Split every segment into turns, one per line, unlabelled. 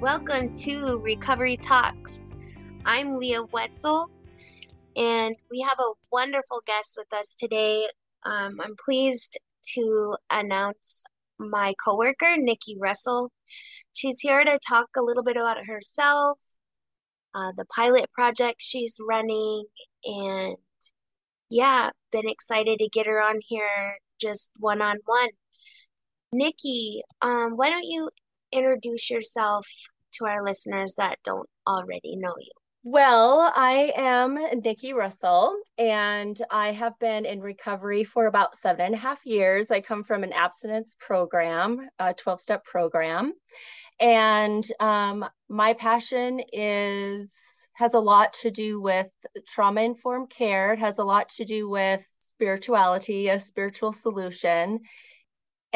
Welcome to Recovery Talks. I'm Leah Wetzel, and we have a wonderful guest with us today. Um, I'm pleased to announce my coworker, Nikki Russell. She's here to talk a little bit about herself, uh, the pilot project she's running, and yeah, been excited to get her on here just one on one. Nikki, um, why don't you introduce yourself to our listeners that don't already know you?
Well, I am Nikki Russell, and I have been in recovery for about seven and a half years. I come from an abstinence program, a 12 step program. And um, my passion is has a lot to do with trauma informed care. It has a lot to do with spirituality, a spiritual solution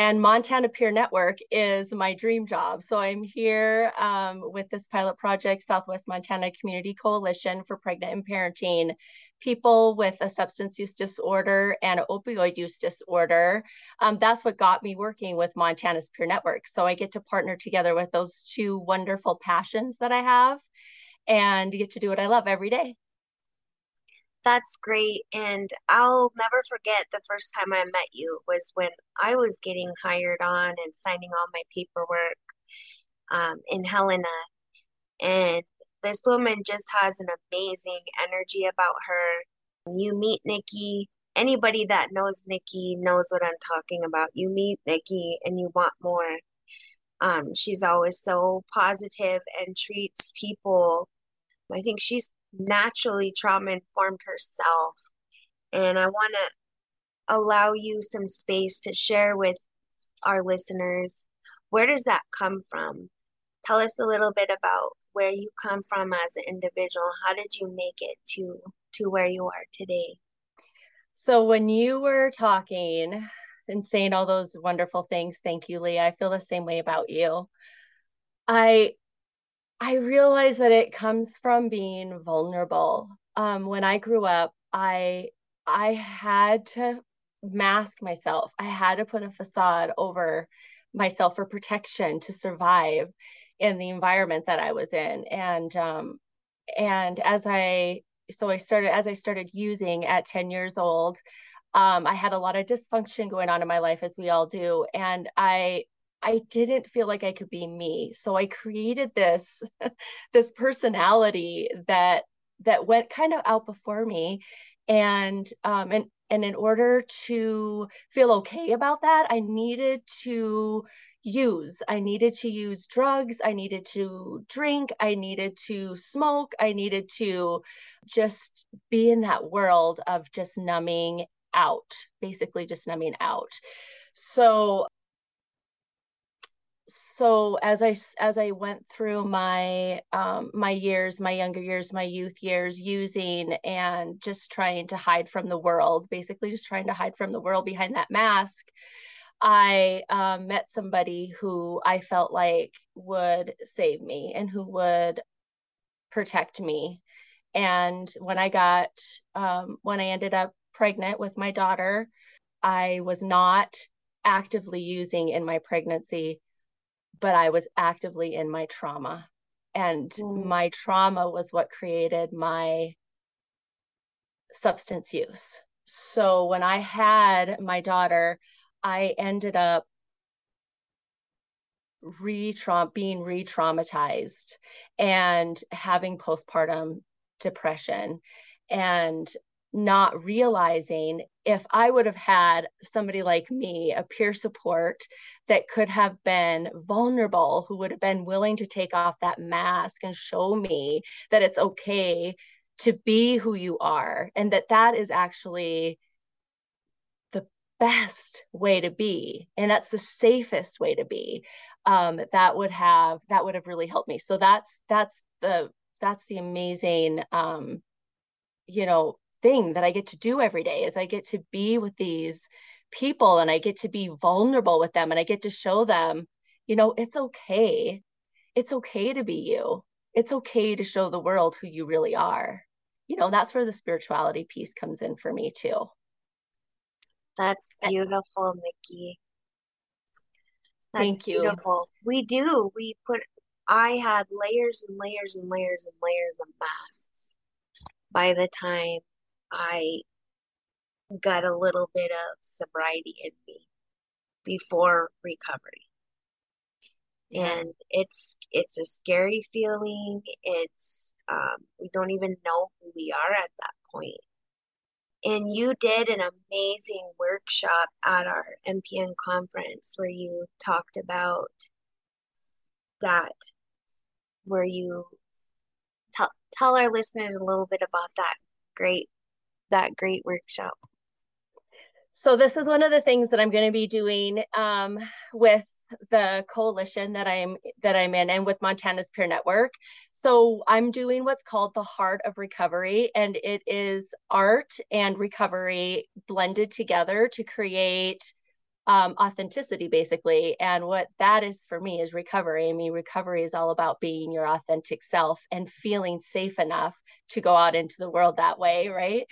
and Montana Peer Network is my dream job. So I'm here um, with this pilot project, Southwest Montana Community Coalition for Pregnant and Parenting people with a substance use disorder and an opioid use disorder. Um, that's what got me working with Montana's Peer Network. So I get to partner together with those two wonderful passions that I have and get to do what I love every day.
That's great. And I'll never forget the first time I met you was when I was getting hired on and signing all my paperwork um, in Helena. And this woman just has an amazing energy about her. You meet Nikki. Anybody that knows Nikki knows what I'm talking about. You meet Nikki and you want more. Um, she's always so positive and treats people. I think she's naturally trauma informed herself. And I want to allow you some space to share with our listeners where does that come from? Tell us a little bit about where you come from as an individual. How did you make it to to where you are today?
So when you were talking and saying all those wonderful things, thank you, Leah. I feel the same way about you. I I realize that it comes from being vulnerable. Um, when I grew up, I I had to mask myself. I had to put a facade over myself for protection to survive in the environment that I was in. And um, and as I so I started as I started using at 10 years old, um, I had a lot of dysfunction going on in my life, as we all do. And I I didn't feel like I could be me. So I created this this personality that that went kind of out before me and um and and in order to feel okay about that, I needed to use. I needed to use drugs. I needed to drink. I needed to smoke. I needed to just be in that world of just numbing out, basically just numbing out. So so as i as i went through my um, my years my younger years my youth years using and just trying to hide from the world basically just trying to hide from the world behind that mask i um, met somebody who i felt like would save me and who would protect me. And when i got um, when i ended up pregnant with my daughter i was not actively using in my pregnancy but I was actively in my trauma. And mm. my trauma was what created my substance use. So when I had my daughter, I ended up re being re-traumatized and having postpartum depression and not realizing if I would have had somebody like me, a peer support that could have been vulnerable, who would have been willing to take off that mask and show me that it's okay to be who you are and that that is actually the best way to be and that's the safest way to be um, that would have that would have really helped me. So that's that's the that's the amazing um you know thing that I get to do every day is I get to be with these people and I get to be vulnerable with them and I get to show them, you know, it's okay. It's okay to be you. It's okay to show the world who you really are. You know, that's where the spirituality piece comes in for me too.
That's eh. beautiful, Nikki. That's
Thank you.
beautiful. We do. We put I had layers and layers and layers and layers of masks by the time I got a little bit of sobriety in me before recovery. And it's it's a scary feeling. It's um, we don't even know who we are at that point. And you did an amazing workshop at our MPN conference where you talked about that, where you tell tell our listeners a little bit about that great that great workshop.
So this is one of the things that I'm going to be doing um, with the coalition that I'm that I'm in and with Montana's Peer Network. So I'm doing what's called the Heart of Recovery and it is art and recovery blended together to create um, authenticity basically and what that is for me is recovery i mean recovery is all about being your authentic self and feeling safe enough to go out into the world that way right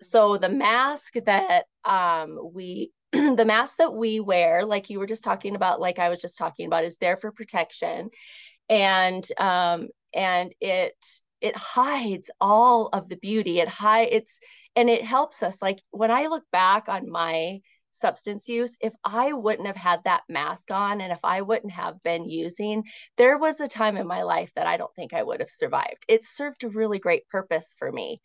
so, the mask that um, we the mask that we wear, like you were just talking about, like I was just talking about, is there for protection, and um, and it it hides all of the beauty. It hide it's and it helps us. Like when I look back on my substance use, if I wouldn't have had that mask on and if I wouldn't have been using, there was a time in my life that I don't think I would have survived. It served a really great purpose for me.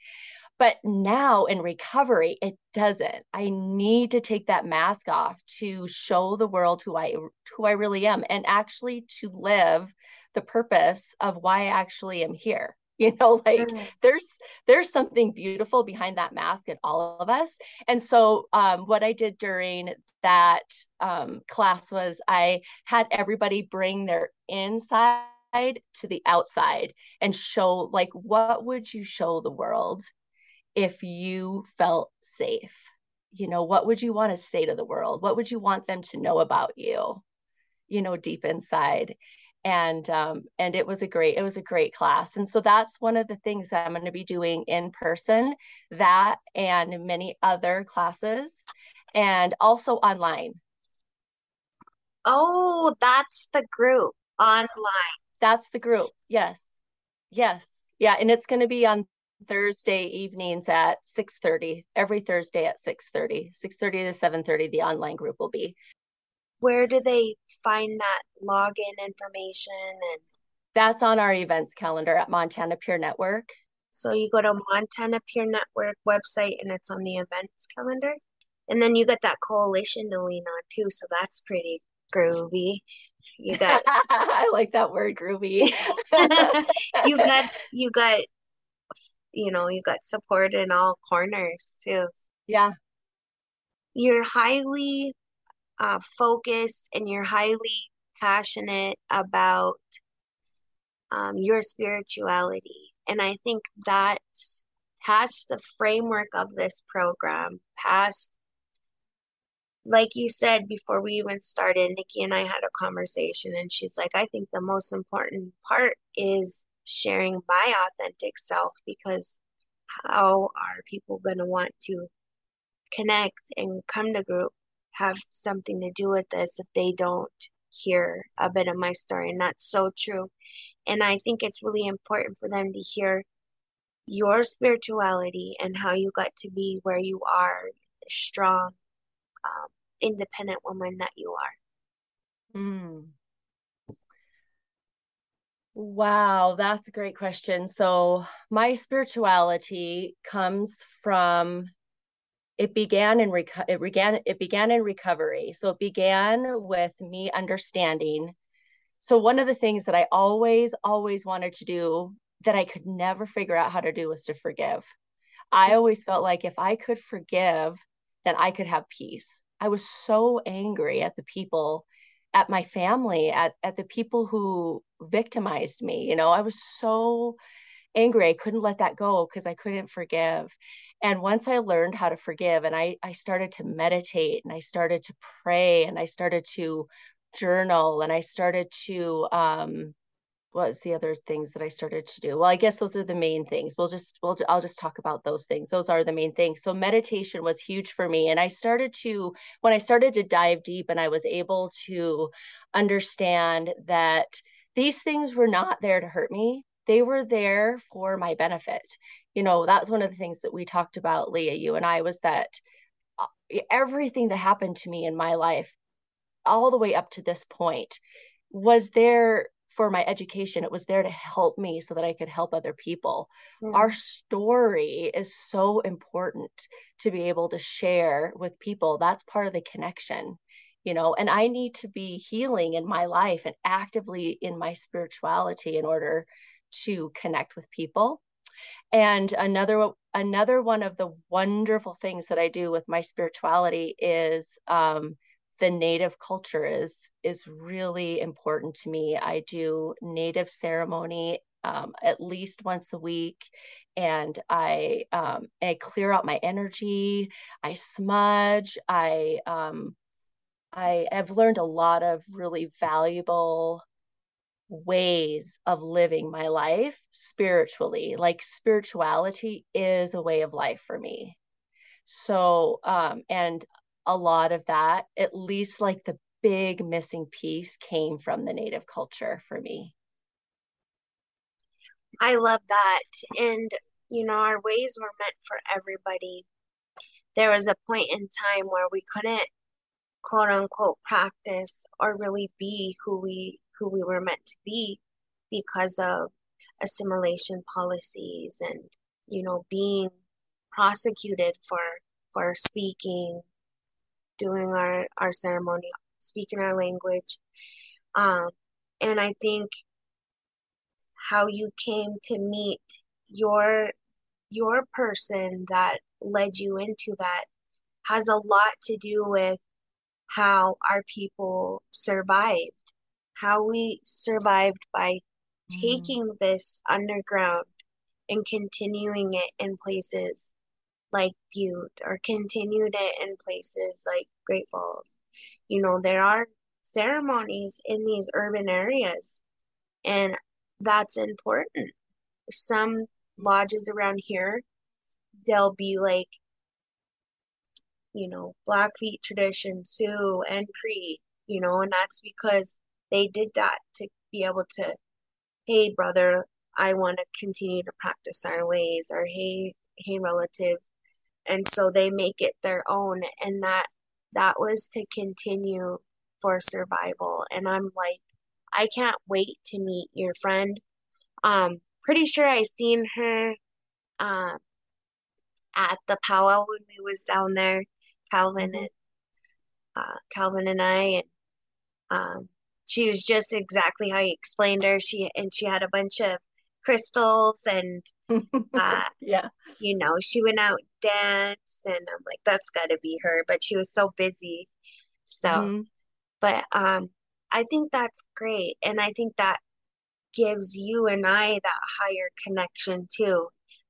But now in recovery, it doesn't. I need to take that mask off to show the world who I who I really am and actually to live the purpose of why I actually am here. You know, like mm. there's there's something beautiful behind that mask in all of us. And so um, what I did during that um, class was I had everybody bring their inside to the outside and show like what would you show the world if you felt safe? You know, what would you want to say to the world? What would you want them to know about you? You know, deep inside. And um, and it was a great, it was a great class. And so that's one of the things that I'm going to be doing in person, that and many other classes, and also online.
Oh, that's the group online.
That's the group. Yes. Yes. Yeah. And it's going to be on Thursday evenings at 6:30. Every Thursday at 6:30. 6:30 to 7:30 the online group will be.
Where do they find that login information and
That's on our events calendar at Montana Peer Network.
So you go to Montana Peer Network website and it's on the events calendar. And then you get that coalition to lean on too, so that's pretty groovy. You got
I like that word groovy.
you got you got you know, you got support in all corners too.
Yeah.
You're highly uh, focused and you're highly passionate about um, your spirituality. And I think that's past the framework of this program, past, like you said before we even started, Nikki and I had a conversation, and she's like, I think the most important part is sharing my authentic self because how are people going to want to connect and come to group have something to do with this if they don't hear a bit of my story? And that's so true. And i think it's really important for them to hear your spirituality and how you got to be where you are strong um, independent woman that you are.
Mm. Wow, that's a great question. So, my spirituality comes from it began in reco- it began it began in recovery. So it began with me understanding. So one of the things that I always always wanted to do that I could never figure out how to do was to forgive. I always felt like if I could forgive, then I could have peace. I was so angry at the people at my family, at at the people who victimized me. You know, I was so angry. I couldn't let that go because I couldn't forgive. And once I learned how to forgive and I I started to meditate and I started to pray and I started to journal and I started to um what's the other things that I started to do? Well, I guess those are the main things. We'll just we'll I'll just talk about those things. Those are the main things. So meditation was huge for me and I started to when I started to dive deep and I was able to understand that these things were not there to hurt me. They were there for my benefit. You know, that's one of the things that we talked about Leah you and I was that uh, everything that happened to me in my life all the way up to this point was there for my education. It was there to help me so that I could help other people. Mm. Our story is so important to be able to share with people. That's part of the connection, you know, and I need to be healing in my life and actively in my spirituality in order to connect with people. And another another one of the wonderful things that I do with my spirituality is um, the native culture is is really important to me. I do native ceremony um, at least once a week, and I um, I clear out my energy. I smudge. I um, I have learned a lot of really valuable ways of living my life spiritually. Like spirituality is a way of life for me. So, um, and a lot of that, at least like the big missing piece came from the native culture for me.
I love that. And, you know, our ways were meant for everybody. There was a point in time where we couldn't quote unquote practice or really be who we who we were meant to be because of assimilation policies and you know being prosecuted for for speaking doing our, our ceremony, speaking our language. Um, and I think how you came to meet your your person that led you into that has a lot to do with how our people survived how we survived by mm-hmm. taking this underground and continuing it in places like Butte or continued it in places like Great Falls. You know, there are ceremonies in these urban areas, and that's important. Some lodges around here, they'll be like, you know, Blackfeet tradition, Sioux, and Cree, you know, and that's because they did that to be able to, hey, brother, I want to continue to practice our ways, or hey, hey, relative, and so they make it their own and that that was to continue for survival. And i'm like i can't wait to meet your friend. Um pretty sure i seen her um at the powwow when we was down there calvin and uh calvin and i and um she was just exactly how you explained her. She and she had a bunch of crystals and uh,
yeah.
you know she went out danced and i'm like that's got to be her but she was so busy. So mm-hmm. but um i think that's great and i think that gives you and i that higher connection too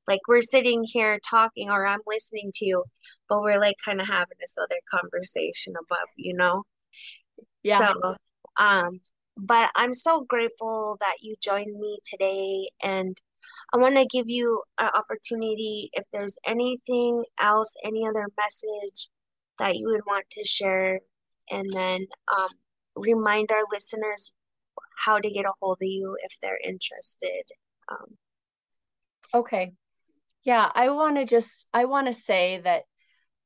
like we're sitting here talking or i'm listening to you but we're like kind of having this other conversation above you know yeah so um but I'm so grateful that you joined me today. And I want to give you an opportunity if there's anything else, any other message that you would want to share, and then um, remind our listeners how to get a hold of you if they're interested. Um,
okay. Yeah, I want to just, I want to say that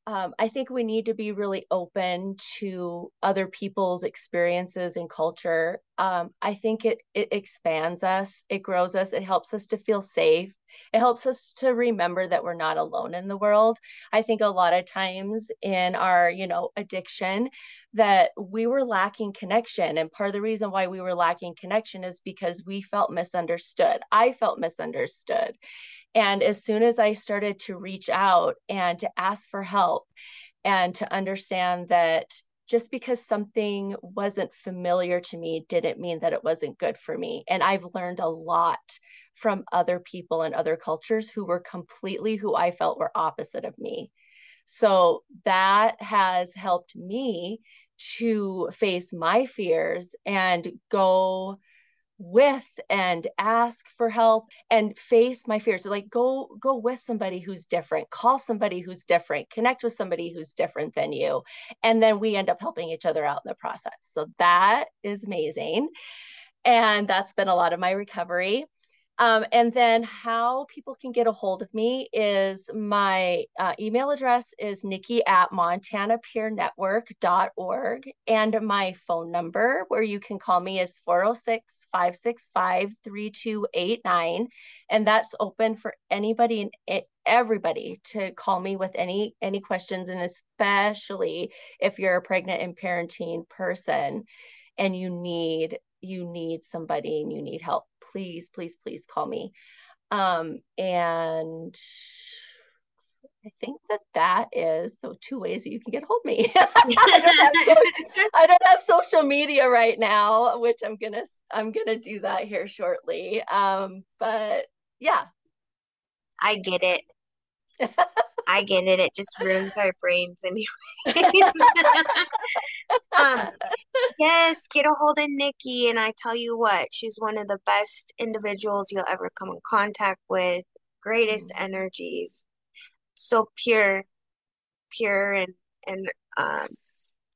um, I think we need to be really open to other people's experiences and culture. Um, I think it it expands us, it grows us, it helps us to feel safe. It helps us to remember that we're not alone in the world. I think a lot of times in our, you know, addiction that we were lacking connection and part of the reason why we were lacking connection is because we felt misunderstood. I felt misunderstood. And as soon as I started to reach out and to ask for help and to understand that just because something wasn't familiar to me didn't mean that it wasn't good for me. And I've learned a lot from other people and other cultures who were completely who I felt were opposite of me. So that has helped me to face my fears and go with and ask for help and face my fears. So like go go with somebody who's different call somebody who's different connect with somebody who's different than you and then we end up helping each other out in the process. So that is amazing. And that's been a lot of my recovery um, and then how people can get a hold of me is my uh, email address is nikki at montanapeernetwork.org. And my phone number, where you can call me, is 406 565 3289. And that's open for anybody and everybody to call me with any any questions and especially if you're a pregnant and parenting person and you need you need somebody and you need help, please, please, please call me. Um, and I think that that is the two ways that you can get hold of me. I, don't social, I, don't have social media right now, which I'm gonna I'm gonna do that here shortly. Um, but yeah,
I get it. I get it. It just ruins our brains anyway. um, yes, get a hold of Nikki, and I tell you what, she's one of the best individuals you'll ever come in contact with. Greatest mm-hmm. energies, so pure, pure, and and um,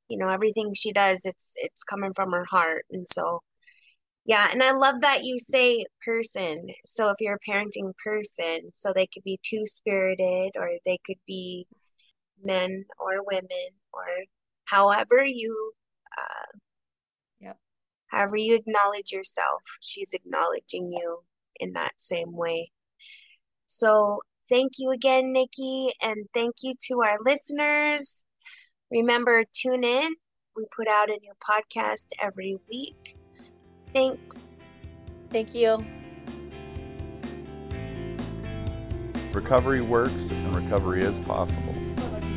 you know everything she does, it's it's coming from her heart, and so yeah, and I love that you say person. So if you're a parenting person, so they could be two spirited or they could be men or women or however you uh
yep.
however you acknowledge yourself, she's acknowledging you in that same way. So thank you again, Nikki, and thank you to our listeners. Remember, tune in. We put out a new podcast every week. Thanks.
Thank you.
Recovery works and recovery is possible.